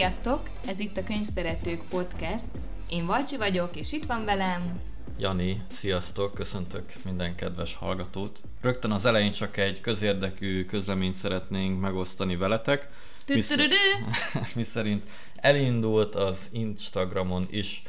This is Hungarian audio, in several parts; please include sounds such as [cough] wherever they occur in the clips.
Sziasztok! Ez itt a Könyvszeretők Podcast. Én Valcsi vagyok, és itt van velem... Jani, sziasztok, köszöntök minden kedves hallgatót. Rögtön az elején csak egy közérdekű közleményt szeretnénk megosztani veletek. Mi, [laughs] mi szerint elindult az Instagramon is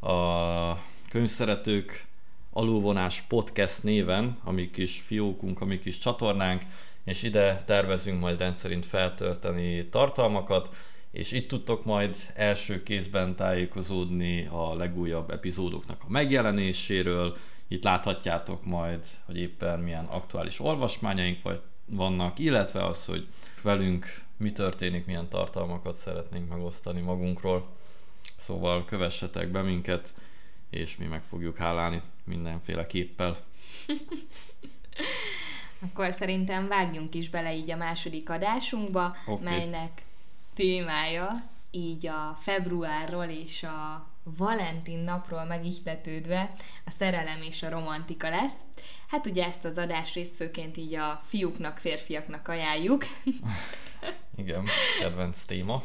a könyvszeretők alulvonás podcast néven, ami kis fiókunk, ami kis csatornánk, és ide tervezünk majd rendszerint feltölteni tartalmakat, és itt tudtok majd első kézben tájékozódni a legújabb epizódoknak a megjelenéséről, itt láthatjátok majd, hogy éppen milyen aktuális olvasmányaink vagy vannak, illetve az, hogy velünk mi történik, milyen tartalmakat szeretnénk megosztani magunkról. Szóval kövessetek be minket, és mi meg fogjuk hálálni mindenféle képpel. [laughs] Akkor szerintem vágjunk is bele így a második adásunkba, okay. melynek témája így a februárról és a Valentin napról megihletődve a szerelem és a romantika lesz. Hát ugye ezt az adásrészt főként így a fiúknak, férfiaknak ajánljuk. [laughs] Igen, kedvenc téma.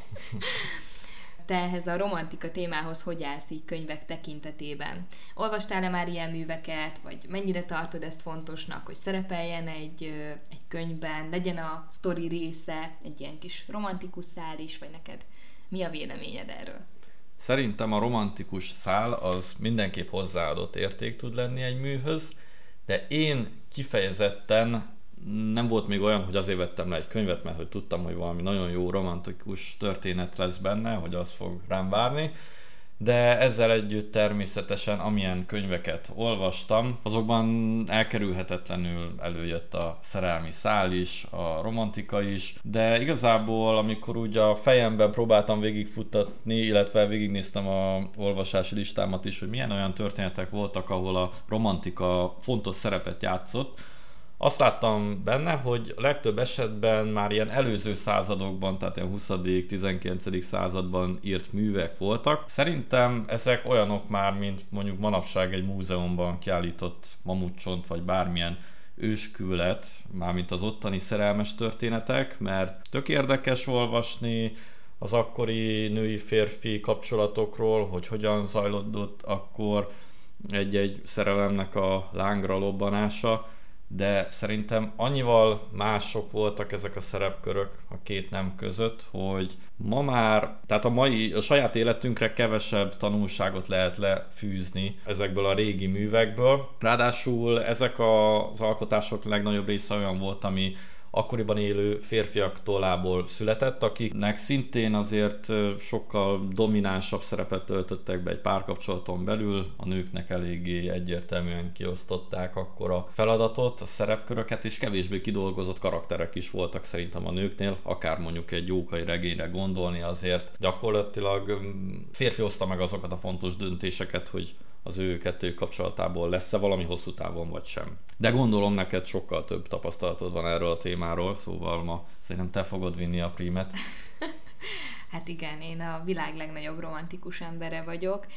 Te ehhez a romantika témához hogy állsz így könyvek tekintetében? Olvastál-e már ilyen műveket, vagy mennyire tartod ezt fontosnak, hogy szerepeljen egy, egy könyvben, legyen a sztori része egy ilyen kis romantikus szál is, vagy neked mi a véleményed erről? Szerintem a romantikus szál az mindenképp hozzáadott érték tud lenni egy műhöz, de én kifejezetten nem volt még olyan, hogy azért vettem le egy könyvet, mert hogy tudtam, hogy valami nagyon jó romantikus történet lesz benne, hogy az fog rám várni, de ezzel együtt természetesen amilyen könyveket olvastam, azokban elkerülhetetlenül előjött a szerelmi szál is, a romantika is, de igazából amikor úgy a fejemben próbáltam végigfuttatni, illetve végignéztem a olvasási listámat is, hogy milyen olyan történetek voltak, ahol a romantika fontos szerepet játszott, azt láttam benne, hogy a legtöbb esetben már ilyen előző századokban, tehát ilyen 20 19 században írt művek voltak. Szerintem ezek olyanok már, mint mondjuk manapság egy múzeumban kiállított mamutcsont, vagy bármilyen őskület, mármint az ottani szerelmes történetek, mert tök érdekes olvasni az akkori női-férfi kapcsolatokról, hogy hogyan zajlott akkor egy-egy szerelemnek a lángra lobbanása, de szerintem annyival mások voltak ezek a szerepkörök a két nem között, hogy ma már, tehát a mai, a saját életünkre kevesebb tanulságot lehet lefűzni ezekből a régi művekből. Ráadásul ezek az alkotások legnagyobb része olyan volt, ami akkoriban élő férfiak tollából született, akiknek szintén azért sokkal dominánsabb szerepet töltöttek be egy párkapcsolaton belül, a nőknek eléggé egyértelműen kiosztották akkor a feladatot, a szerepköröket, és kevésbé kidolgozott karakterek is voltak szerintem a nőknél, akár mondjuk egy jókai regényre gondolni azért. Gyakorlatilag férfi hozta meg azokat a fontos döntéseket, hogy az ő kettő kapcsolatából lesz-e valami hosszú távon, vagy sem. De gondolom neked sokkal több tapasztalatod van erről a témáról, szóval ma szerintem te fogod vinni a prímet. [laughs] hát igen, én a világ legnagyobb romantikus embere vagyok,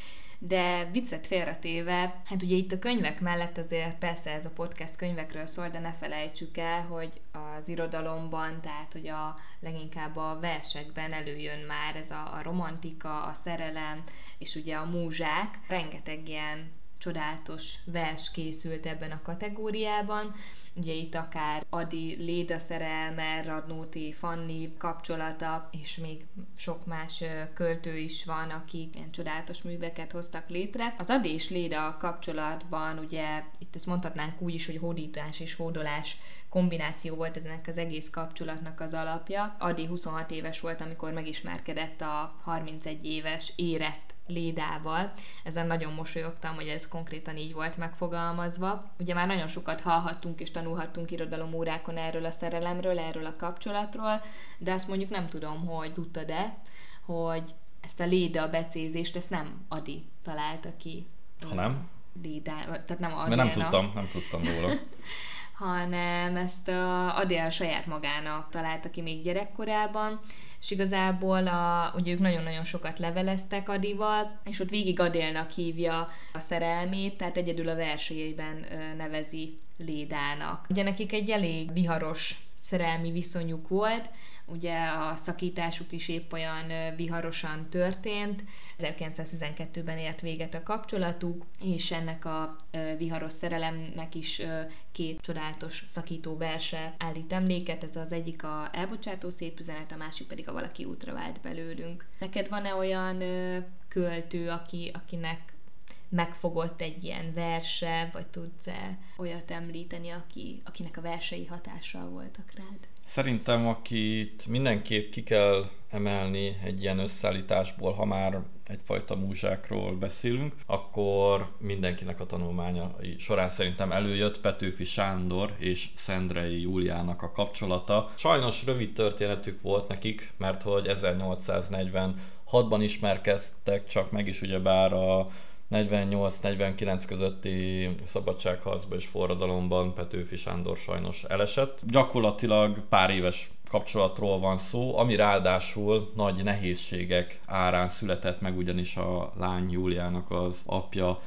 de viccet félretéve, hát ugye itt a könyvek mellett azért persze ez a podcast könyvekről szól, de ne felejtsük el, hogy az irodalomban, tehát hogy a leginkább a versekben előjön már ez a, a romantika, a szerelem, és ugye a múzsák, rengeteg ilyen csodálatos vers készült ebben a kategóriában, Ugye itt akár Adi Léda szerelme, Radnóti Fanni kapcsolata, és még sok más költő is van, akik ilyen csodálatos műveket hoztak létre. Az Adi és Léda kapcsolatban ugye itt ezt mondhatnánk úgy is, hogy hódítás és hódolás kombináció volt ezenek az egész kapcsolatnak az alapja. Adi 26 éves volt, amikor megismerkedett a 31 éves érett Lédával. Ezen nagyon mosolyogtam, hogy ez konkrétan így volt megfogalmazva. Ugye már nagyon sokat hallhattunk és tanulhattunk irodalomórákon erről a szerelemről, erről a kapcsolatról, de azt mondjuk nem tudom, hogy tudtad-e, hogy ezt a Léda becézést, ezt nem Adi találta ki. Ha nem? Léda, tehát nem Adriana. Mert nem tudtam, nem tudtam róla. [laughs] hanem ezt a Adél saját magának találta ki még gyerekkorában, és igazából a, ugye ők nagyon-nagyon sokat leveleztek Adival, és ott végig Adélnak hívja a szerelmét, tehát egyedül a verseiben nevezi Lédának. Ugye nekik egy elég viharos szerelmi viszonyuk volt, ugye a szakításuk is épp olyan viharosan történt, 1912-ben ért véget a kapcsolatuk, és ennek a viharos szerelemnek is két csodálatos szakító verse állít emléket, ez az egyik a elbocsátó szép üzenet, a másik pedig a valaki útra vált belőlünk. Neked van-e olyan költő, aki, akinek megfogott egy ilyen verse, vagy tudsz-e olyat említeni, aki, akinek a versei hatással voltak rád? Szerintem, akit mindenképp ki kell emelni egy ilyen összeállításból, ha már egyfajta múzsákról beszélünk, akkor mindenkinek a tanulmánya során szerintem előjött Petőfi Sándor és Szendrei Júliának a kapcsolata. Sajnos rövid történetük volt nekik, mert hogy 1846-ban ismerkedtek, csak meg is ugyebár a 48-49 közötti szabadságharcban és forradalomban Petőfi Sándor sajnos elesett. Gyakorlatilag pár éves kapcsolatról van szó, ami ráadásul nagy nehézségek árán született meg, ugyanis a lány Júliának az apja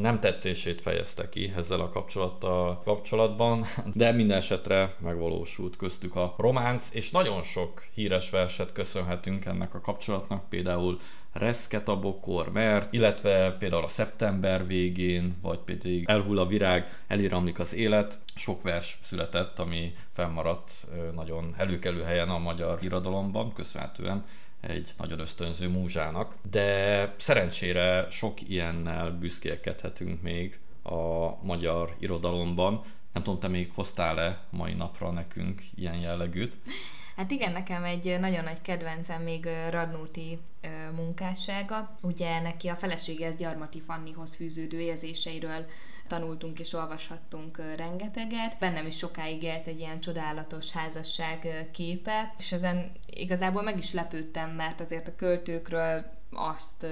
nem tetszését fejezte ki ezzel a kapcsolattal kapcsolatban, de minden esetre megvalósult köztük a románc, és nagyon sok híres verset köszönhetünk ennek a kapcsolatnak, például reszket a bokor, mert, illetve például a szeptember végén, vagy pedig elhull a virág, eliramlik az élet, sok vers született, ami fennmaradt nagyon előkelő helyen a magyar irodalomban, köszönhetően egy nagyon ösztönző múzsának, de szerencsére sok ilyennel büszkélkedhetünk még a magyar irodalomban. Nem tudom, te még hoztál-e mai napra nekünk ilyen jellegűt? Hát igen, nekem egy nagyon nagy kedvencem még Radnóti munkássága. Ugye neki a felesége ez Gyarmati Fannihoz fűződő érzéseiről tanultunk és olvashattunk rengeteget. Bennem is sokáig élt egy ilyen csodálatos házasság képe, és ezen igazából meg is lepődtem, mert azért a költőkről azt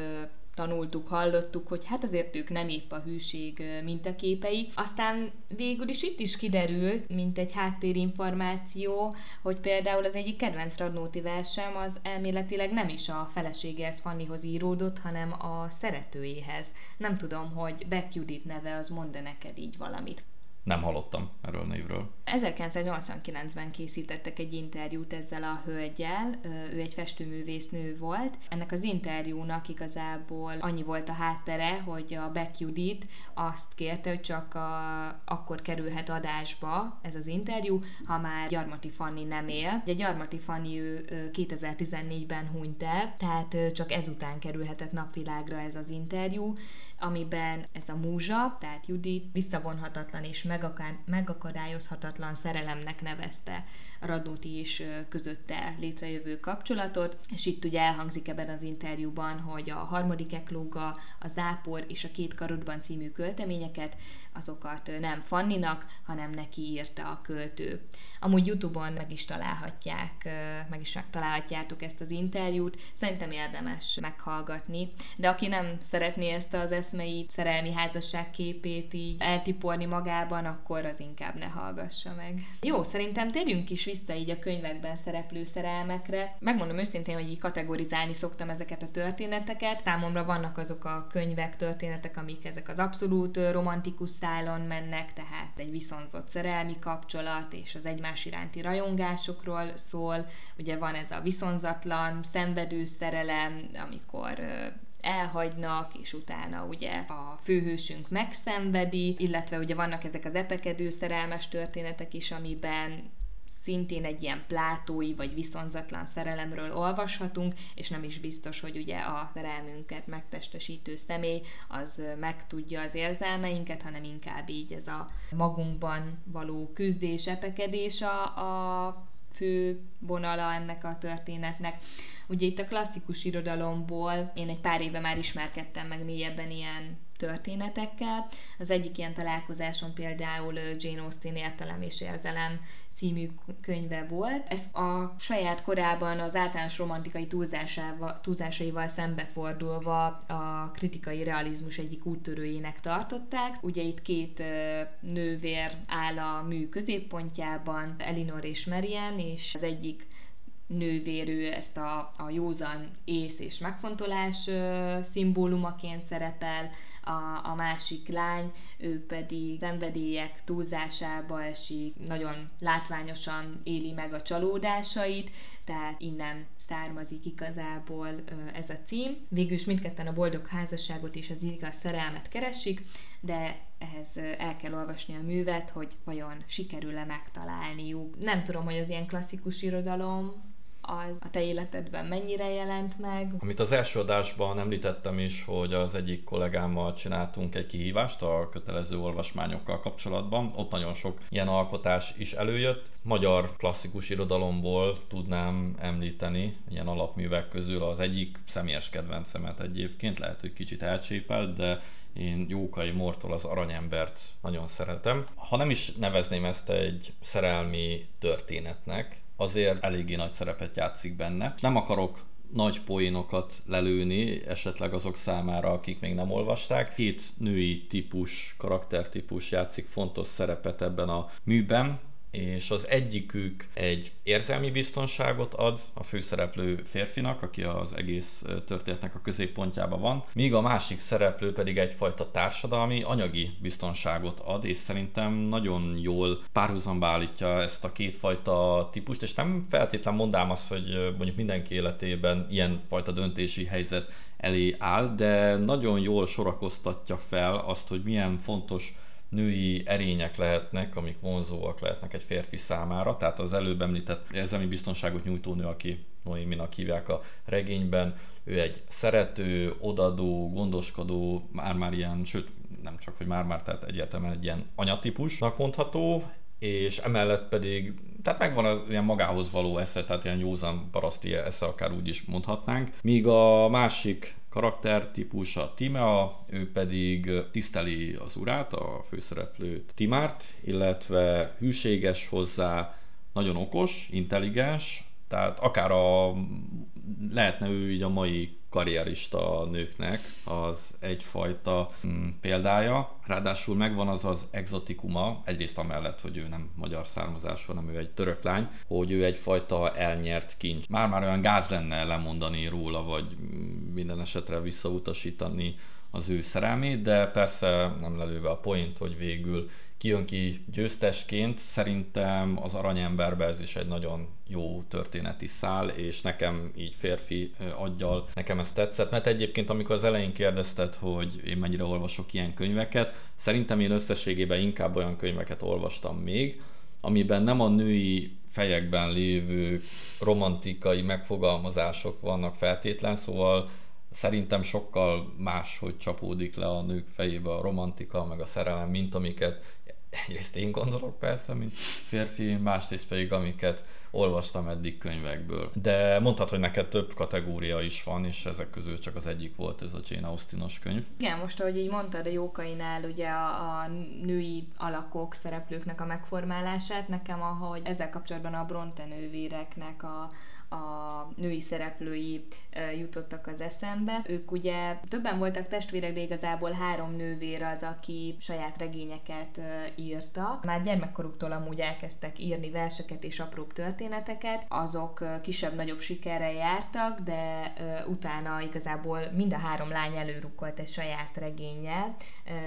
tanultuk, hallottuk, hogy hát azért ők nem épp a hűség mintaképei. Aztán végül is itt is kiderült, mint egy háttérinformáció, hogy például az egyik kedvenc Radnóti versem az elméletileg nem is a feleségehez Fannihoz íródott, hanem a szeretőjéhez. Nem tudom, hogy Beck Judit neve az mond neked így valamit nem hallottam erről a névről. 1989-ben készítettek egy interjút ezzel a hölgyel, ő egy festőművésznő volt. Ennek az interjúnak igazából annyi volt a háttere, hogy a Beck Judit azt kérte, hogy csak a, akkor kerülhet adásba ez az interjú, ha már Gyarmati Fanni nem él. Ugye Gyarmati Fanni ő 2014-ben hunyt el, tehát csak ezután kerülhetett napvilágra ez az interjú, amiben ez a múzsa, tehát Judit visszavonhatatlan és megakadályozhatatlan szerelemnek nevezte Radnóti is közötte létrejövő kapcsolatot, és itt ugye elhangzik ebben az interjúban, hogy a harmadik eklóga, a zápor és a két karodban című költeményeket, azokat nem Fanninak, hanem neki írta a költő. Amúgy Youtube-on meg is találhatják, meg is megtalálhatjátok ezt az interjút, szerintem érdemes meghallgatni, de aki nem szeretné ezt az eszmei szerelmi házasság képét így eltiporni magában, akkor az inkább ne hallgassa meg. Jó, szerintem térjünk is vissza így a könyvekben szereplő szerelmekre. Megmondom őszintén, hogy így kategorizálni szoktam ezeket a történeteket. Számomra vannak azok a könyvek, történetek, amik ezek az abszolút romantikus szálon mennek, tehát egy viszonzott szerelmi kapcsolat és az egymás iránti rajongásokról szól. Ugye van ez a viszonzatlan, szenvedő szerelem, amikor elhagynak, és utána ugye a főhősünk megszenvedi, illetve ugye vannak ezek az epekedő szerelmes történetek is, amiben szintén egy ilyen plátói vagy viszonzatlan szerelemről olvashatunk, és nem is biztos, hogy ugye a szerelmünket megtestesítő személy az megtudja az érzelmeinket, hanem inkább így ez a magunkban való küzdés, epekedés a, a fő vonala ennek a történetnek. Ugye itt a klasszikus irodalomból én egy pár éve már ismerkedtem meg mélyebben ilyen történetekkel. Az egyik ilyen találkozáson például Jane Austen értelem és érzelem című könyve volt. Ezt a saját korában az általános romantikai túlzásaival szembefordulva a kritikai realizmus egyik úttörőjének tartották. Ugye itt két nővér áll a mű középpontjában, Elinor és Marian, és az egyik nővérő ezt a, a józan ész és megfontolás ö, szimbólumaként szerepel, a, a másik lány, ő pedig szenvedélyek túlzásába esik, nagyon látványosan éli meg a csalódásait, tehát innen származik igazából ez a cím. Végül is mindketten a boldog házasságot és az igaz szerelmet keresik, de ehhez el kell olvasni a művet, hogy vajon sikerül-e megtalálniuk. Nem tudom, hogy az ilyen klasszikus irodalom az a te életedben mennyire jelent meg? Amit az első adásban említettem is, hogy az egyik kollégámmal csináltunk egy kihívást a kötelező olvasmányokkal kapcsolatban. Ott nagyon sok ilyen alkotás is előjött. Magyar klasszikus irodalomból tudnám említeni ilyen alapművek közül az egyik személyes kedvencemet egyébként, lehet, hogy kicsit elcsépelt, de én Jókai Mortól az aranyembert nagyon szeretem. Ha nem is nevezném ezt egy szerelmi történetnek, azért eléggé nagy szerepet játszik benne. Nem akarok nagy poénokat lelőni, esetleg azok számára, akik még nem olvasták. Két női típus, karaktertípus játszik fontos szerepet ebben a műben és az egyikük egy érzelmi biztonságot ad a főszereplő férfinak, aki az egész történetnek a középpontjában van, míg a másik szereplő pedig egyfajta társadalmi, anyagi biztonságot ad, és szerintem nagyon jól párhuzamba állítja ezt a kétfajta típust, és nem feltétlen mondám azt, hogy mondjuk mindenki életében ilyen fajta döntési helyzet elé áll, de nagyon jól sorakoztatja fel azt, hogy milyen fontos női erények lehetnek, amik vonzóak lehetnek egy férfi számára. Tehát az előbb említett érzelmi biztonságot nyújtó nő, aki Noéminak hívják a regényben, ő egy szerető, odadó, gondoskodó, már-már ilyen, sőt nem csak, hogy már-már, tehát egyértelműen egy ilyen anyatípusnak mondható, és emellett pedig, tehát megvan az ilyen magához való esze, tehát ilyen józan paraszti esze, akár úgy is mondhatnánk. Míg a másik karaktertípus a Timea, ő pedig tiszteli az urát, a főszereplőt Timárt, illetve hűséges hozzá, nagyon okos, intelligens, tehát akár a, lehetne ő így a mai karrierista nőknek az egyfajta mm, példája. Ráadásul megvan az az exotikuma, egyrészt amellett, hogy ő nem magyar származású, hanem ő egy török lány, hogy ő egyfajta elnyert kincs. Már-már olyan gáz lenne lemondani róla, vagy minden esetre visszautasítani az ő szerelmét, de persze nem lelőve a point, hogy végül kijön ki győztesként, szerintem az aranyemberbe ez is egy nagyon jó történeti szál, és nekem így férfi aggyal nekem ez tetszett, mert egyébként amikor az elején kérdezted, hogy én mennyire olvasok ilyen könyveket, szerintem én összességében inkább olyan könyveket olvastam még, amiben nem a női fejekben lévő romantikai megfogalmazások vannak feltétlen, szóval szerintem sokkal más, hogy csapódik le a nők fejébe a romantika, meg a szerelem, mint amiket egyrészt én gondolok persze, mint férfi, másrészt pedig amiket olvastam eddig könyvekből. De mondhat, hogy neked több kategória is van, és ezek közül csak az egyik volt ez a Jane Austenos könyv. Igen, most ahogy így mondtad a Jókainál ugye a, a női alakok, szereplőknek a megformálását, nekem ahogy ezzel kapcsolatban a Bronte nővéreknek a, a női szereplői jutottak az eszembe. Ők ugye többen voltak testvérek, de igazából három nővér az, aki saját regényeket írta. Már gyermekkoruktól amúgy elkezdtek írni verseket és apróbb történeteket. Azok kisebb-nagyobb sikerrel jártak, de utána igazából mind a három lány előrukkolt egy saját regényel.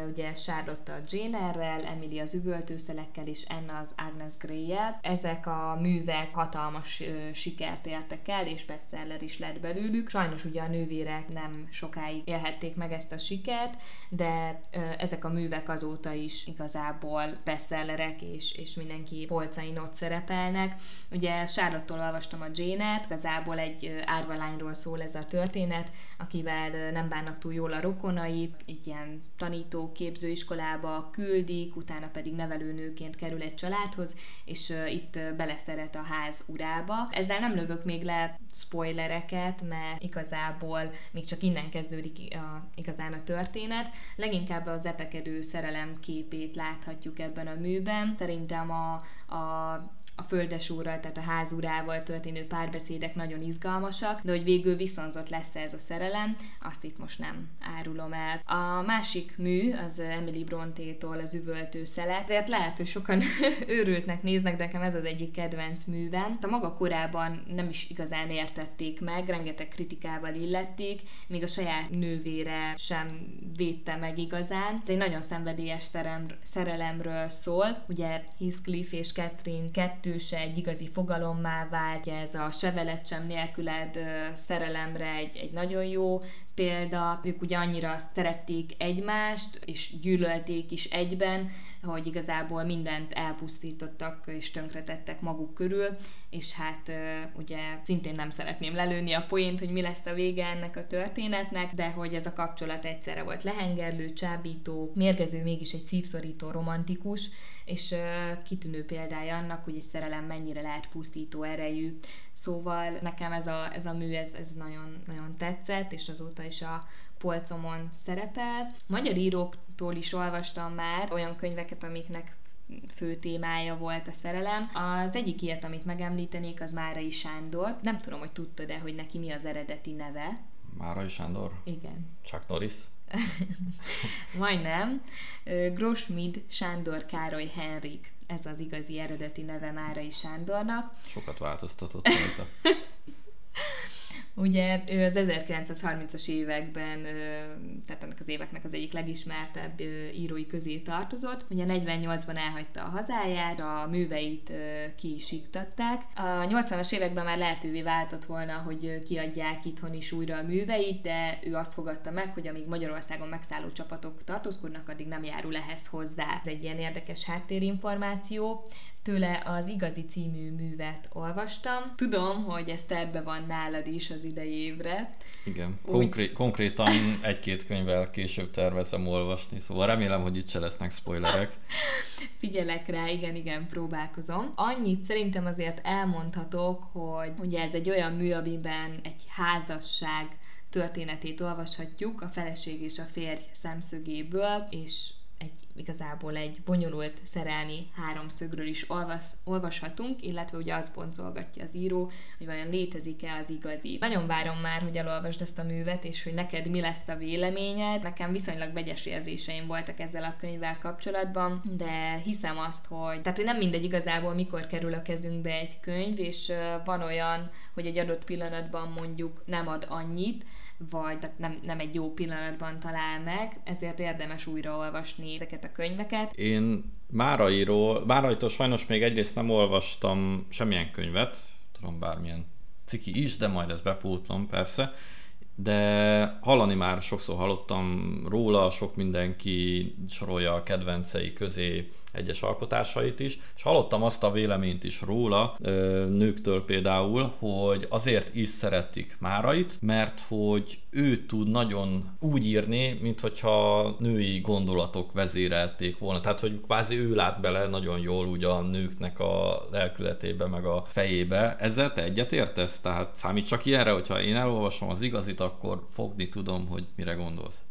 Ugye Charlotte a Jane Emily az üvöltőszelekkel és Anna az Agnes Grey-jel. Ezek a művek hatalmas sikert értek el, és bestseller is lett belőlük. Sajnos ugye a nővérek nem sokáig élhették meg ezt a sikert, de ezek a művek azóta is igazából bestsellerek, és, és mindenki polcain ott szerepelnek. Ugye Charlotte-tól olvastam a Jane-et, igazából egy árvalányról szól ez a történet, akivel nem bánnak túl jól a rokonai, egy ilyen tanító képzőiskolába küldik, utána pedig nevelőnőként kerül egy családhoz, és itt beleszeret a ház urába. Ezzel nem lövök még le spoilereket, mert igazából még csak innen kezdődik a, igazán a történet. Leginkább az epekedő szerelem képét láthatjuk ebben a műben. Szerintem a, a a földesúrral, tehát a házurával történő párbeszédek nagyon izgalmasak, de hogy végül viszonzott lesz ez a szerelem, azt itt most nem árulom el. A másik mű, az Emily Brontétól az üvöltő szelet, ezért lehet, hogy sokan [laughs] őrültnek néznek, de nekem ez az egyik kedvenc művem. A maga korában nem is igazán értették meg, rengeteg kritikával illették, még a saját nővére sem védte meg igazán. Ez egy nagyon szenvedélyes szerelem, szerelemről szól. Ugye Heathcliff és Catherine kettőse egy igazi fogalommá vált, ez a sevelet sem nélküled szerelemre egy, egy nagyon jó példa, ők ugye annyira szerették egymást, és gyűlölték is egyben, hogy igazából mindent elpusztítottak és tönkretettek maguk körül, és hát ugye szintén nem szeretném lelőni a poént, hogy mi lesz a vége ennek a történetnek, de hogy ez a kapcsolat egyszerre volt lehengerlő, csábító, mérgező, mégis egy szívszorító, romantikus, és kitűnő példája annak, hogy egy szerelem mennyire lehet pusztító erejű. Szóval nekem ez a, ez a mű, ez, ez nagyon, nagyon tetszett, és azóta is a polcomon szerepel. Magyar íróktól is olvastam már olyan könyveket, amiknek fő témája volt a szerelem. Az egyik ilyet, amit megemlítenék, az Márai Sándor. Nem tudom, hogy tudtad-e, hogy neki mi az eredeti neve. Márai Sándor? Igen. Chuck Norris? [laughs] Majdnem. Grosmid Sándor Károly Henrik. Ez az igazi eredeti neve Márai Sándornak. Sokat változtatott rajta. [laughs] Ugye ő az 1930-as években, tehát ennek az éveknek az egyik legismertebb írói közé tartozott. Ugye 48-ban elhagyta a hazáját, a műveit ki is iktatták. A 80-as években már lehetővé váltott volna, hogy kiadják itthon is újra a műveit, de ő azt fogadta meg, hogy amíg Magyarországon megszálló csapatok tartózkodnak, addig nem járul ehhez hozzá. Ez egy ilyen érdekes háttérinformáció tőle az Igazi című művet olvastam. Tudom, hogy ez terve van nálad is az idei évre. Igen, Konkré- konkrétan egy-két könyvvel később tervezem olvasni, szóval remélem, hogy itt se lesznek spoilerek. [laughs] Figyelek rá, igen, igen, próbálkozom. Annyit szerintem azért elmondhatok, hogy ugye ez egy olyan mű, amiben egy házasság történetét olvashatjuk a feleség és a férj szemszögéből, és igazából egy bonyolult szerelmi háromszögről is olvas, olvashatunk, illetve ugye azt boncolgatja az író, hogy vajon létezik-e az igazi. Nagyon várom már, hogy elolvasd ezt a művet, és hogy neked mi lesz a véleményed. Nekem viszonylag vegyes érzéseim voltak ezzel a könyvvel kapcsolatban, de hiszem azt, hogy, tehát, hogy nem mindegy igazából, mikor kerül a kezünkbe egy könyv, és van olyan, hogy egy adott pillanatban mondjuk nem ad annyit, vagy tehát nem, nem egy jó pillanatban talál meg, ezért érdemes újraolvasni ezeket a könyveket. Én Márairól, Máraitól sajnos még egyrészt nem olvastam semmilyen könyvet, tudom bármilyen ciki is, de majd ezt bepótlom persze, de hallani már sokszor hallottam róla, sok mindenki sorolja a kedvencei közé egyes alkotásait is, és hallottam azt a véleményt is róla, nőktől például, hogy azért is szeretik Márait, mert hogy ő tud nagyon úgy írni, mint hogyha női gondolatok vezérelték volna. Tehát, hogy kvázi ő lát bele nagyon jól úgy a nőknek a lelkületébe, meg a fejébe. Ezzel te egyetértesz? Tehát számít csak ilyenre, hogyha én elolvasom az igazit, akkor fogni tudom, hogy mire gondolsz.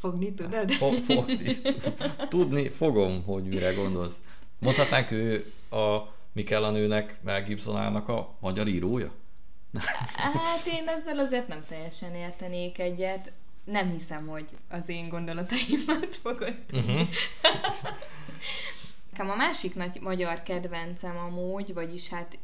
Fogni tudod? Fog, fogni. Tudni fogom, hogy mire gondolsz. Mondhatnánk ő a Mikel a nőnek, Mel Gibsonának a magyar írója? Hát én ezzel azért nem teljesen értenék egyet. Nem hiszem, hogy az én gondolataimat fogod Uh-huh. Nekem a másik nagy magyar kedvencem amúgy, vagyis hát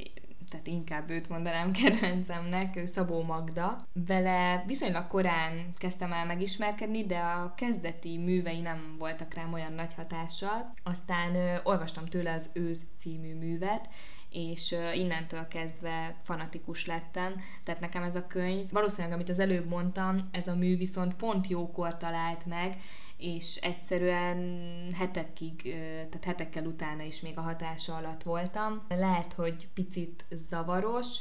tehát inkább őt mondanám [laughs] kedvencemnek, ő Szabó Magda. Vele viszonylag korán kezdtem el megismerkedni, de a kezdeti művei nem voltak rám olyan nagy hatással. Aztán ö, olvastam tőle az Őz című művet, és innentől kezdve fanatikus lettem. Tehát nekem ez a könyv, valószínűleg amit az előbb mondtam, ez a mű viszont pont jókor talált meg, és egyszerűen hetekig, tehát hetekkel utána is még a hatása alatt voltam. Lehet, hogy picit zavaros,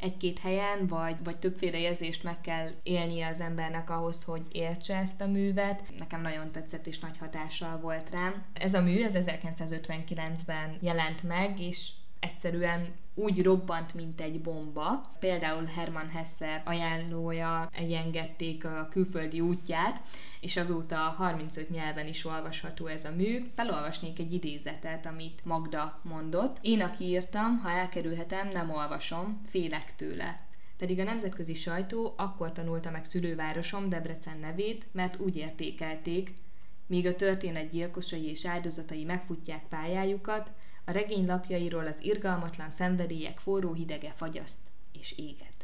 egy-két helyen, vagy, vagy többféle érzést meg kell élnie az embernek ahhoz, hogy értse ezt a művet. Nekem nagyon tetszett és nagy hatással volt rám. Ez a mű az 1959-ben jelent meg, és egyszerűen úgy robbant, mint egy bomba. Például Hermann Hesse ajánlója engedték a külföldi útját, és azóta 35 nyelven is olvasható ez a mű. Felolvasnék egy idézetet, amit Magda mondott. Én, aki írtam, ha elkerülhetem, nem olvasom, félek tőle. Pedig a nemzetközi sajtó akkor tanulta meg szülővárosom Debrecen nevét, mert úgy értékelték, míg a történet gyilkosai és áldozatai megfutják pályájukat, a regény lapjairól az irgalmatlan szenvedélyek forró hidege fagyaszt és éget.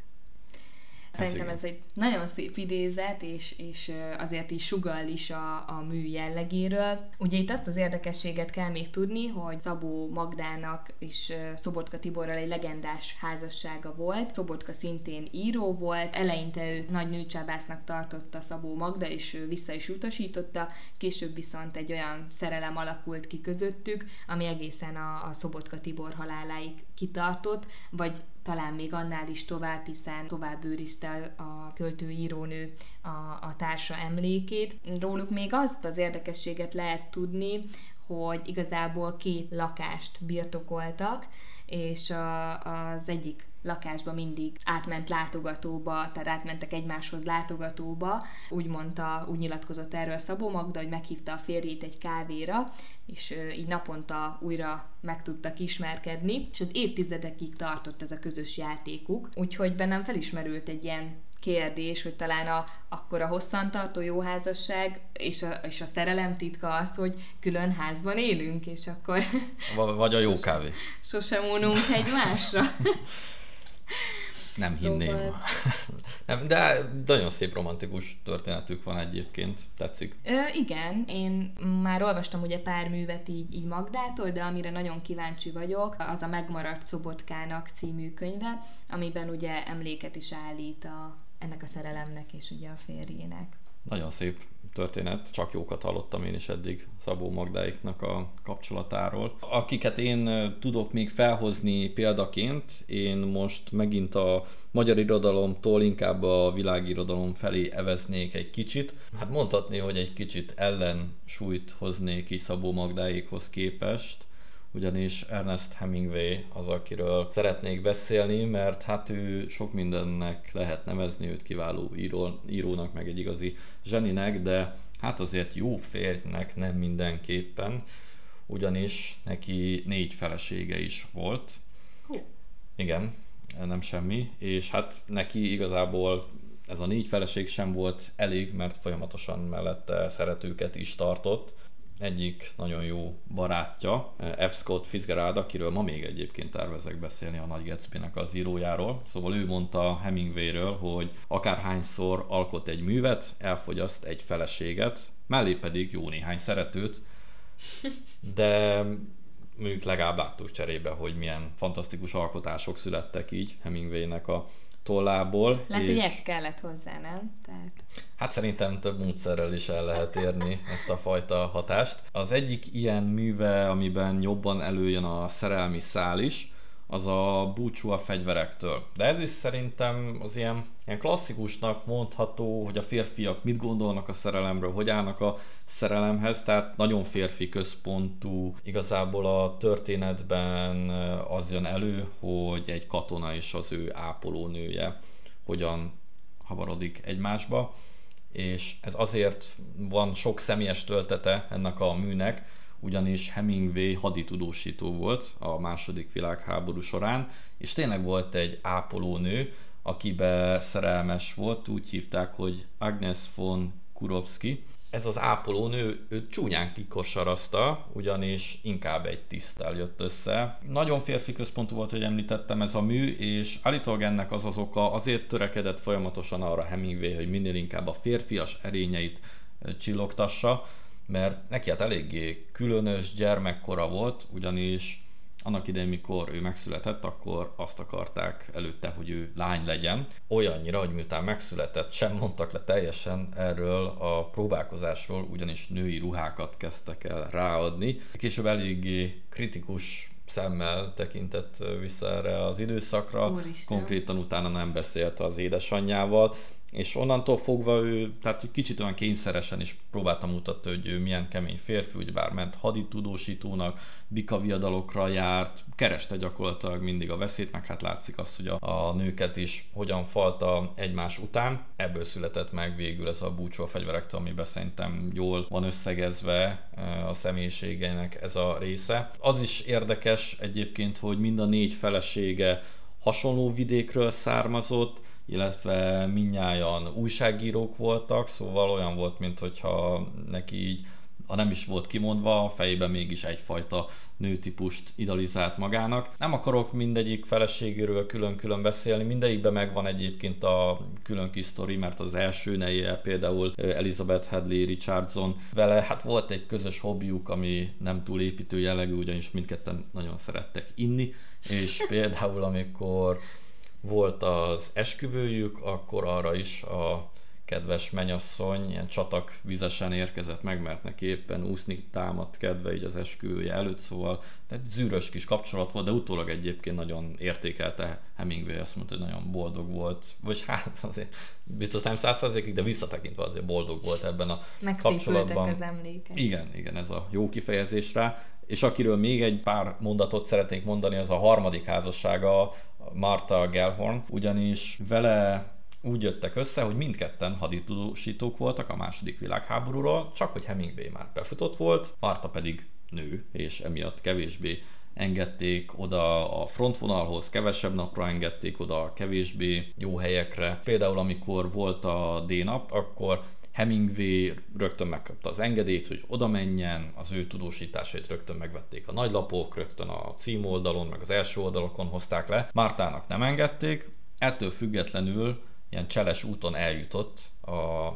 Szerintem ez egy nagyon szép idézet, és, és azért is sugal is a, a mű jellegéről. Ugye itt azt az érdekességet kell még tudni, hogy Szabó Magdának és Szobotka Tiborral egy legendás házassága volt. Szobotka szintén író volt, eleinte ő nagy nőcsábásznak tartotta Szabó Magda, és vissza is utasította, később viszont egy olyan szerelem alakult ki közöttük, ami egészen a, a Szobotka Tibor haláláig kitartott, vagy talán még annál is tovább, hiszen tovább őrizte a költő-írónő a, a társa emlékét. Róluk még azt az érdekességet lehet tudni, hogy igazából két lakást birtokoltak, és a, az egyik lakásba mindig átment látogatóba, tehát átmentek egymáshoz látogatóba. Úgy mondta, úgy nyilatkozott erről Szabó Magda, hogy meghívta a férjét egy kávéra, és így naponta újra meg tudtak ismerkedni, és az évtizedekig tartott ez a közös játékuk, úgyhogy bennem felismerült egy ilyen kérdés, hogy talán a, akkor a hosszantartó jó házasság és a, és a szerelem titka az, hogy külön házban élünk, és akkor... Vagy a jó [laughs] kávé. Sosem ununk egymásra. [laughs] Nem szóval... hinném. [laughs] Nem, de nagyon szép romantikus történetük van egyébként, tetszik. Ö, igen, én már olvastam ugye pár művet így, így Magdától, de amire nagyon kíváncsi vagyok, az a Megmaradt Szobotkának című könyve, amiben ugye emléket is állít a, ennek a szerelemnek és ugye a férjének. Nagyon szép történet, csak jókat hallottam én is eddig Szabó Magdáiknak a kapcsolatáról. Akiket én tudok még felhozni példaként, én most megint a magyar irodalomtól inkább a világirodalom felé eveznék egy kicsit. Hát mondhatni, hogy egy kicsit ellensúlyt hoznék ki Szabó Magdáikhoz képest, ugyanis Ernest Hemingway az, akiről szeretnék beszélni, mert hát ő sok mindennek lehet nevezni, őt kiváló író, írónak, meg egy igazi zseninek, de hát azért jó férjnek nem mindenképpen, ugyanis neki négy felesége is volt. Igen, nem semmi, és hát neki igazából ez a négy feleség sem volt elég, mert folyamatosan mellette szeretőket is tartott egyik nagyon jó barátja, F. Scott Fitzgerald, akiről ma még egyébként tervezek beszélni a Nagy gatsby az írójáról. Szóval ő mondta Hemingwayről, hogy akárhányszor alkot egy művet, elfogyaszt egy feleséget, mellé pedig jó néhány szeretőt, de mondjuk legalább láttuk cserébe, hogy milyen fantasztikus alkotások születtek így Hemingwaynek a tollából. Lehet, és... hogy ez kellett hozzá, nem? Tehát... Hát szerintem több módszerrel is el lehet érni ezt a fajta hatást. Az egyik ilyen műve, amiben jobban előjön a szerelmi szál is, az a búcsú a fegyverektől. De ez is szerintem az ilyen, ilyen klasszikusnak mondható, hogy a férfiak mit gondolnak a szerelemről, hogy állnak a szerelemhez, tehát nagyon férfi központú. Igazából a történetben az jön elő, hogy egy katona és az ő ápolónője hogyan havarodik egymásba, és ez azért van sok személyes töltete ennek a műnek, ugyanis Hemingway haditudósító volt a második világháború során, és tényleg volt egy ápolónő, akibe szerelmes volt, úgy hívták, hogy Agnes von Kurovski. Ez az ápolónő őt csúnyán kikosarazta, ugyanis inkább egy tisztel jött össze. Nagyon férfi központú volt, hogy említettem ez a mű, és állítólag ennek az az oka, azért törekedett folyamatosan arra Hemingway, hogy minél inkább a férfias erényeit csillogtassa, mert neki hát eléggé különös gyermekkora volt, ugyanis annak idején, mikor ő megszületett, akkor azt akarták előtte, hogy ő lány legyen. Olyannyira, hogy miután megszületett, sem mondtak le teljesen erről a próbálkozásról, ugyanis női ruhákat kezdtek el ráadni. Később eléggé kritikus szemmel tekintett vissza erre az időszakra, Úristen. konkrétan utána nem beszélt az édesanyjával, és onnantól fogva ő, tehát kicsit olyan kényszeresen is próbáltam mutatni, hogy ő milyen kemény férfi, bár ment haditudósítónak, bikaviadalokra járt, kereste gyakorlatilag mindig a veszélyt, meg hát látszik azt, hogy a, a nőket is hogyan falta egymás után. Ebből született meg végül ez a búcsú a fegyverektől, amiben szerintem jól van összegezve eh, a személyiségeinek ez a része. Az is érdekes egyébként, hogy mind a négy felesége hasonló vidékről származott, illetve minnyáján újságírók voltak, szóval olyan volt, mintha neki így, ha nem is volt kimondva, a fejében mégis egyfajta nőtípust idealizált magának. Nem akarok mindegyik feleségéről külön-külön beszélni, mindegyikben megvan egyébként a külön kis sztori, mert az első neje például Elizabeth Hadley Richardson, vele hát volt egy közös hobbiuk, ami nem túl építő jellegű, ugyanis mindketten nagyon szerettek inni, és [laughs] például amikor volt az esküvőjük, akkor arra is a kedves menyasszony ilyen csatak vizesen érkezett meg, mert neki éppen úszni támadt kedve így az esküvője előtt, szóval egy zűrös kis kapcsolat volt, de utólag egyébként nagyon értékelte Hemingway, azt mondta, hogy nagyon boldog volt, vagy hát azért biztos nem százszerzékig, de visszatekintve azért boldog volt ebben a kapcsolatban. az emlékek. Igen, igen, ez a jó kifejezés rá. És akiről még egy pár mondatot szeretnék mondani, az a harmadik házassága, Marta Gellhorn, ugyanis vele úgy jöttek össze, hogy mindketten haditudósítók voltak a második világháborúról, csak hogy Hemingway már befutott volt, Marta pedig nő, és emiatt kevésbé engedték oda a frontvonalhoz, kevesebb napra engedték oda kevésbé jó helyekre. Például amikor volt a D-nap, akkor Hemingway rögtön megkapta az engedélyt, hogy oda menjen, az ő tudósításait rögtön megvették a nagylapok, rögtön a címoldalon, meg az első oldalokon hozták le. Mártának nem engedték, ettől függetlenül ilyen cseles úton eljutott a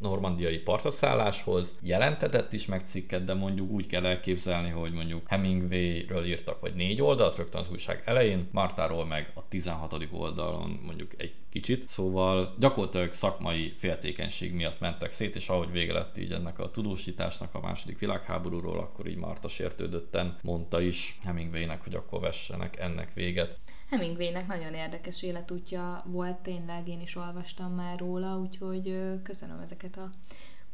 normandiai partaszálláshoz, jelentetett is meg cikket, de mondjuk úgy kell elképzelni, hogy mondjuk Hemingway-ről írtak vagy négy oldalt rögtön az újság elején, Martáról meg a 16. oldalon mondjuk egy kicsit, szóval gyakorlatilag szakmai féltékenység miatt mentek szét, és ahogy vége lett így ennek a tudósításnak a második világháborúról, akkor így Marta sértődötten mondta is Hemingwaynek, hogy akkor vessenek ennek véget. Hemingwaynek nagyon érdekes életútja volt, tényleg én is olvastam már róla, úgyhogy köszönöm ezeket a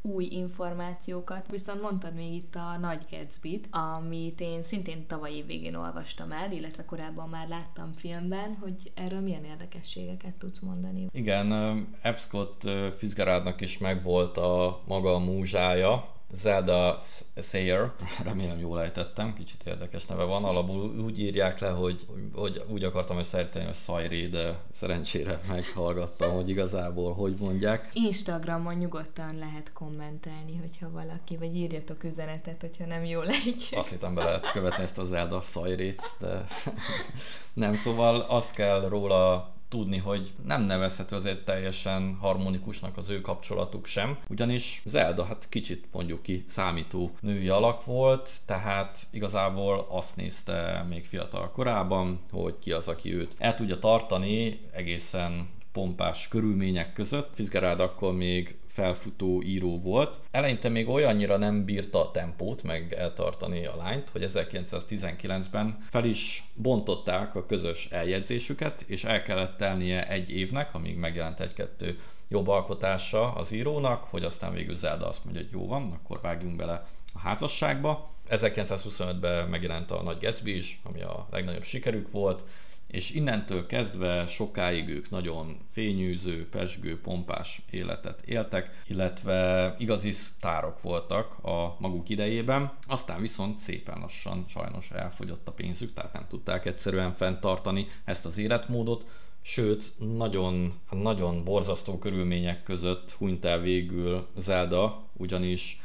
új információkat, viszont mondtad még itt a Nagy gatsby amit én szintén tavaly végén olvastam el, illetve korábban már láttam filmben, hogy erről milyen érdekességeket tudsz mondani. Igen, F. Scott Fitzgeraldnak is megvolt a maga múzsája, Zelda Sayer, remélem jól ejtettem, kicsit érdekes neve van, alapul úgy írják le, hogy, hogy úgy akartam összeérteni, hogy Szajré, de szerencsére meghallgattam, hogy igazából hogy mondják. Instagramon nyugodtan lehet kommentelni, hogyha valaki, vagy írjatok üzenetet, hogyha nem jól ejtjük. Azt hittem be lehet követni ezt a Zelda Szajrét, de nem, szóval azt kell róla tudni, hogy nem nevezhető azért teljesen harmonikusnak az ő kapcsolatuk sem, ugyanis Zelda hát kicsit mondjuk ki számító női alak volt, tehát igazából azt nézte még fiatal korában, hogy ki az, aki őt el tudja tartani egészen pompás körülmények között. Fitzgerald akkor még felfutó író volt. Eleinte még olyannyira nem bírta a tempót, meg eltartani a lányt, hogy 1919-ben fel is bontották a közös eljegyzésüket, és el kellett telnie egy évnek, amíg megjelent egy-kettő jobb alkotása az írónak, hogy aztán végül Zelda azt mondja, hogy jó van, akkor vágjunk bele a házasságba. 1925-ben megjelent a Nagy Gatsby is, ami a legnagyobb sikerük volt, és innentől kezdve sokáig ők nagyon fényűző, pesgő, pompás életet éltek, illetve igazi sztárok voltak a maguk idejében, aztán viszont szépen lassan sajnos elfogyott a pénzük, tehát nem tudták egyszerűen fenntartani ezt az életmódot, sőt, nagyon, nagyon borzasztó körülmények között hunyt el végül Zelda, ugyanis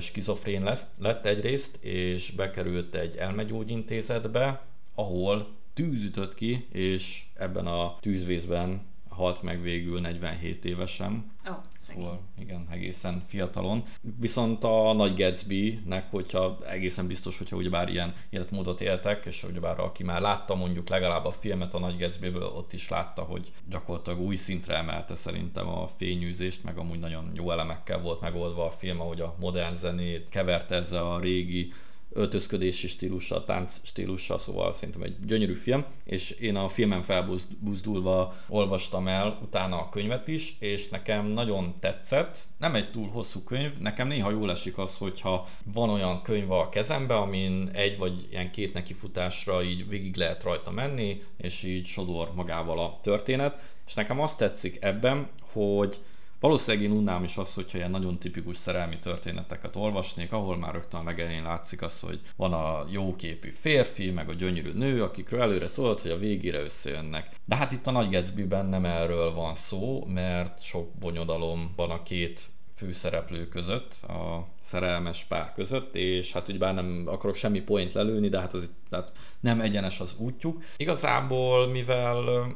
skizofrén lesz, lett egyrészt, és bekerült egy elmegyógyintézetbe, ahol tűz ütött ki, és ebben a tűzvészben halt meg végül 47 évesen. Oh, szóval igen, egészen fiatalon. Viszont a nagy Gatsby-nek, hogyha egészen biztos, hogyha ugyebár ilyen életmódot éltek, és ugyebár aki már látta mondjuk legalább a filmet a nagy Gatsby-ből, ott is látta, hogy gyakorlatilag új szintre emelte szerintem a fényűzést, meg amúgy nagyon jó elemekkel volt megoldva a film, ahogy a modern zenét keverte ezzel a régi öltözködési stílussal, tánc stílussal, szóval szerintem egy gyönyörű film, és én a filmen felbuzdulva olvastam el utána a könyvet is, és nekem nagyon tetszett. Nem egy túl hosszú könyv, nekem néha jól esik az, hogyha van olyan könyv a kezembe, amin egy vagy ilyen két nekifutásra így végig lehet rajta menni, és így sodor magával a történet. És nekem azt tetszik ebben, hogy Valószínűleg én unnám is azt, hogyha ilyen nagyon tipikus szerelmi történeteket olvasnék, ahol már rögtön a legelején látszik az, hogy van a jóképű férfi, meg a gyönyörű nő, akikről előre tudod, hogy a végére összejönnek. De hát itt a Nagy Gatsby-ben nem erről van szó, mert sok bonyodalom van a két főszereplő között, a szerelmes pár között, és hát bár nem akarok semmi point lelőni, de hát az tehát nem egyenes az útjuk. Igazából, mivel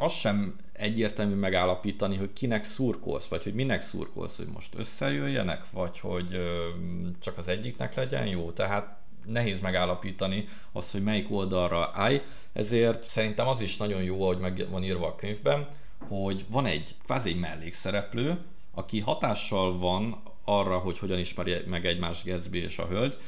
az sem egyértelmű megállapítani, hogy kinek szurkolsz, vagy hogy minek szurkolsz, hogy most összejöjjenek, vagy hogy csak az egyiknek legyen jó. Tehát nehéz megállapítani azt, hogy melyik oldalra állj, ezért szerintem az is nagyon jó, ahogy meg van írva a könyvben, hogy van egy kvázi egy mellékszereplő, aki hatással van arra, hogy hogyan ismeri meg egymást Gatsby és a hölgy,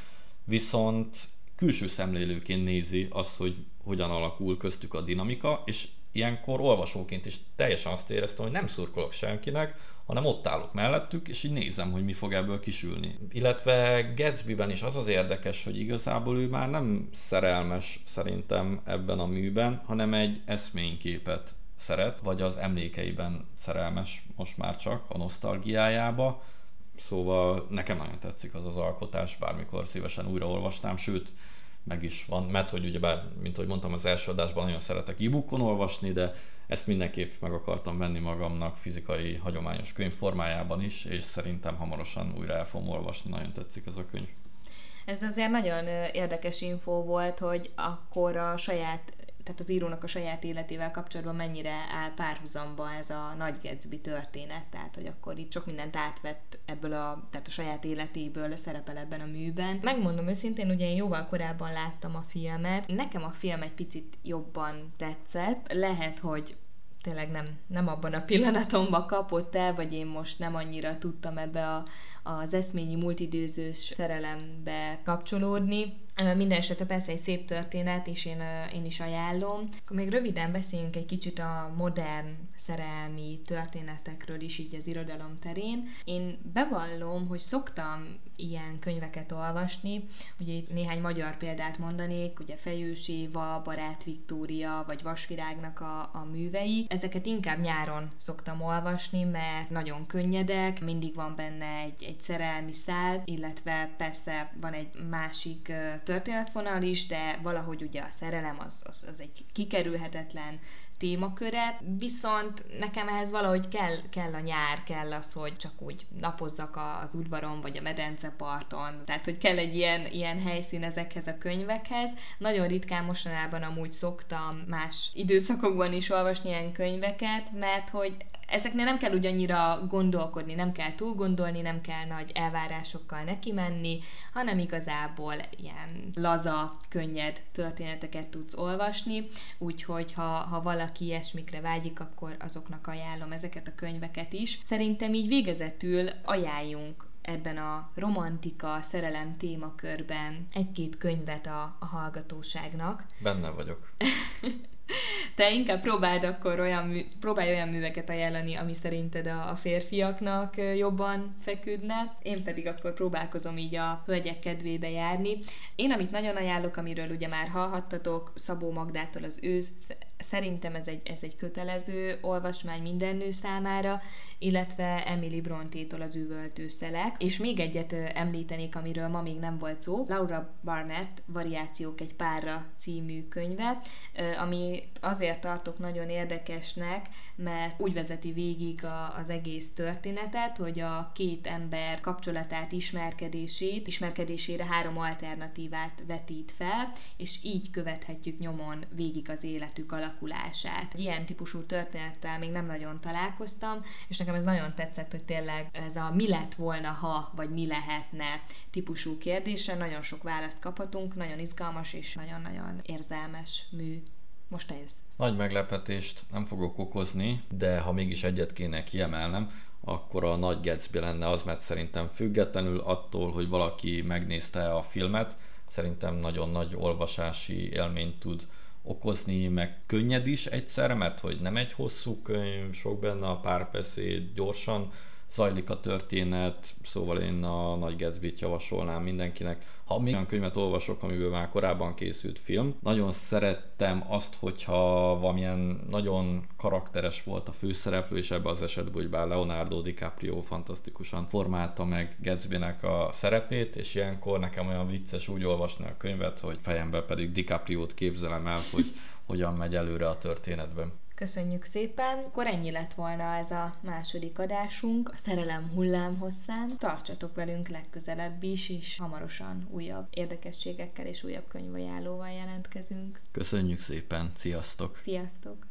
viszont külső szemlélőként nézi azt, hogy hogyan alakul köztük a dinamika, és ilyenkor olvasóként is teljesen azt éreztem, hogy nem szurkolok senkinek, hanem ott állok mellettük, és így nézem, hogy mi fog ebből kisülni. Illetve Gatsby-ben is az az érdekes, hogy igazából ő már nem szerelmes szerintem ebben a műben, hanem egy eszményképet szeret, vagy az emlékeiben szerelmes most már csak a nosztalgiájába. Szóval nekem nagyon tetszik az az alkotás, bármikor szívesen újraolvasnám, sőt, meg is van, mert hogy ugyebár, mint ahogy mondtam az első adásban, nagyon szeretek e-bookon olvasni, de ezt mindenképp meg akartam venni magamnak fizikai, hagyományos könyv formájában is, és szerintem hamarosan újra el fogom olvasni, nagyon tetszik ez a könyv. Ez azért nagyon érdekes info volt, hogy akkor a saját tehát az írónak a saját életével kapcsolatban mennyire áll párhuzamba ez a Nagy Gatsby történet, tehát hogy akkor itt sok mindent átvett ebből a, tehát a saját életéből szerepel ebben a műben. Megmondom őszintén, ugye én jóval korábban láttam a filmet, nekem a film egy picit jobban tetszett, lehet, hogy tényleg nem, nem abban a pillanatomban kapott el, vagy én most nem annyira tudtam ebbe a, az eszményi multidőzős szerelembe kapcsolódni. Minden esetre persze egy szép történet, és én, én is ajánlom. Akkor még röviden beszéljünk egy kicsit a modern szerelmi történetekről is így az irodalom terén. Én bevallom, hogy szoktam ilyen könyveket olvasni, ugye itt néhány magyar példát mondanék, ugye Fejős Éva, Barát Viktória, vagy Vasvirágnak a, a művei. Ezeket inkább nyáron szoktam olvasni, mert nagyon könnyedek, mindig van benne egy, egy szerelmi szál, illetve persze van egy másik történetvonal is, de valahogy ugye a szerelem az, az, az egy kikerülhetetlen témaköre, viszont nekem ehhez valahogy kell, kell a nyár, kell az, hogy csak úgy napozzak az udvaron vagy a medenceparton, tehát hogy kell egy ilyen, ilyen helyszín ezekhez a könyvekhez. Nagyon ritkán mostanában amúgy szoktam más időszakokban is olvasni ilyen könyveket, mert hogy ezeknél nem kell ugyannyira gondolkodni, nem kell túl gondolni, nem kell nagy elvárásokkal neki menni, hanem igazából ilyen laza, könnyed történeteket tudsz olvasni, úgyhogy ha, ha valaki ilyesmikre vágyik, akkor azoknak ajánlom ezeket a könyveket is. Szerintem így végezetül ajánljunk ebben a romantika, szerelem témakörben egy-két könyvet a, a hallgatóságnak. Benne vagyok. [laughs] Te inkább próbáld akkor olyan, próbálj olyan műveket ajánlani, ami szerinted a, férfiaknak jobban feküdne. Én pedig akkor próbálkozom így a hölgyek kedvébe járni. Én, amit nagyon ajánlok, amiről ugye már hallhattatok, Szabó Magdától az ősz, szerintem ez egy, ez egy kötelező olvasmány minden nő számára, illetve Emily Brontétól az üvöltőszelek. És még egyet említenék, amiről ma még nem volt szó, Laura Barnett, Variációk egy párra című könyve, ami azért tartok nagyon érdekesnek, mert úgy vezeti végig a, az egész történetet, hogy a két ember kapcsolatát, ismerkedését, ismerkedésére három alternatívát vetít fel, és így követhetjük nyomon végig az életük alakulását. Ilyen típusú történettel még nem nagyon találkoztam, és nekem ez nagyon tetszett, hogy tényleg ez a mi lett volna, ha, vagy mi lehetne típusú kérdésre nagyon sok választ kaphatunk, nagyon izgalmas és nagyon-nagyon érzelmes mű. Most te jössz. Nagy meglepetést nem fogok okozni, de ha mégis egyet kéne kiemelnem, akkor a Nagy Gatsby lenne az, mert szerintem függetlenül attól, hogy valaki megnézte a filmet, szerintem nagyon nagy olvasási élményt tud okozni, meg könnyed is egyszerre, mert hogy nem egy hosszú könyv, sok benne a párbeszéd, gyorsan zajlik a történet, szóval én a Nagy Gatsby-t javasolnám mindenkinek. Ha még olyan könyvet olvasok, amiből már korábban készült film, nagyon szerettem azt, hogyha valamilyen nagyon karakteres volt a főszereplő, és ebben az esetben, hogy bár Leonardo DiCaprio fantasztikusan formálta meg Gatsby-nek a szerepét, és ilyenkor nekem olyan vicces úgy olvasni a könyvet, hogy fejemben pedig DiCaprio-t képzelem el, hogy hogyan megy előre a történetben. Köszönjük szépen! Akkor ennyi lett volna ez a második adásunk, a szerelem hullámhosszán. Tartsatok velünk legközelebb is, és hamarosan újabb érdekességekkel és újabb könyvajánlóval jelentkezünk. Köszönjük szépen! Sziasztok! Sziasztok!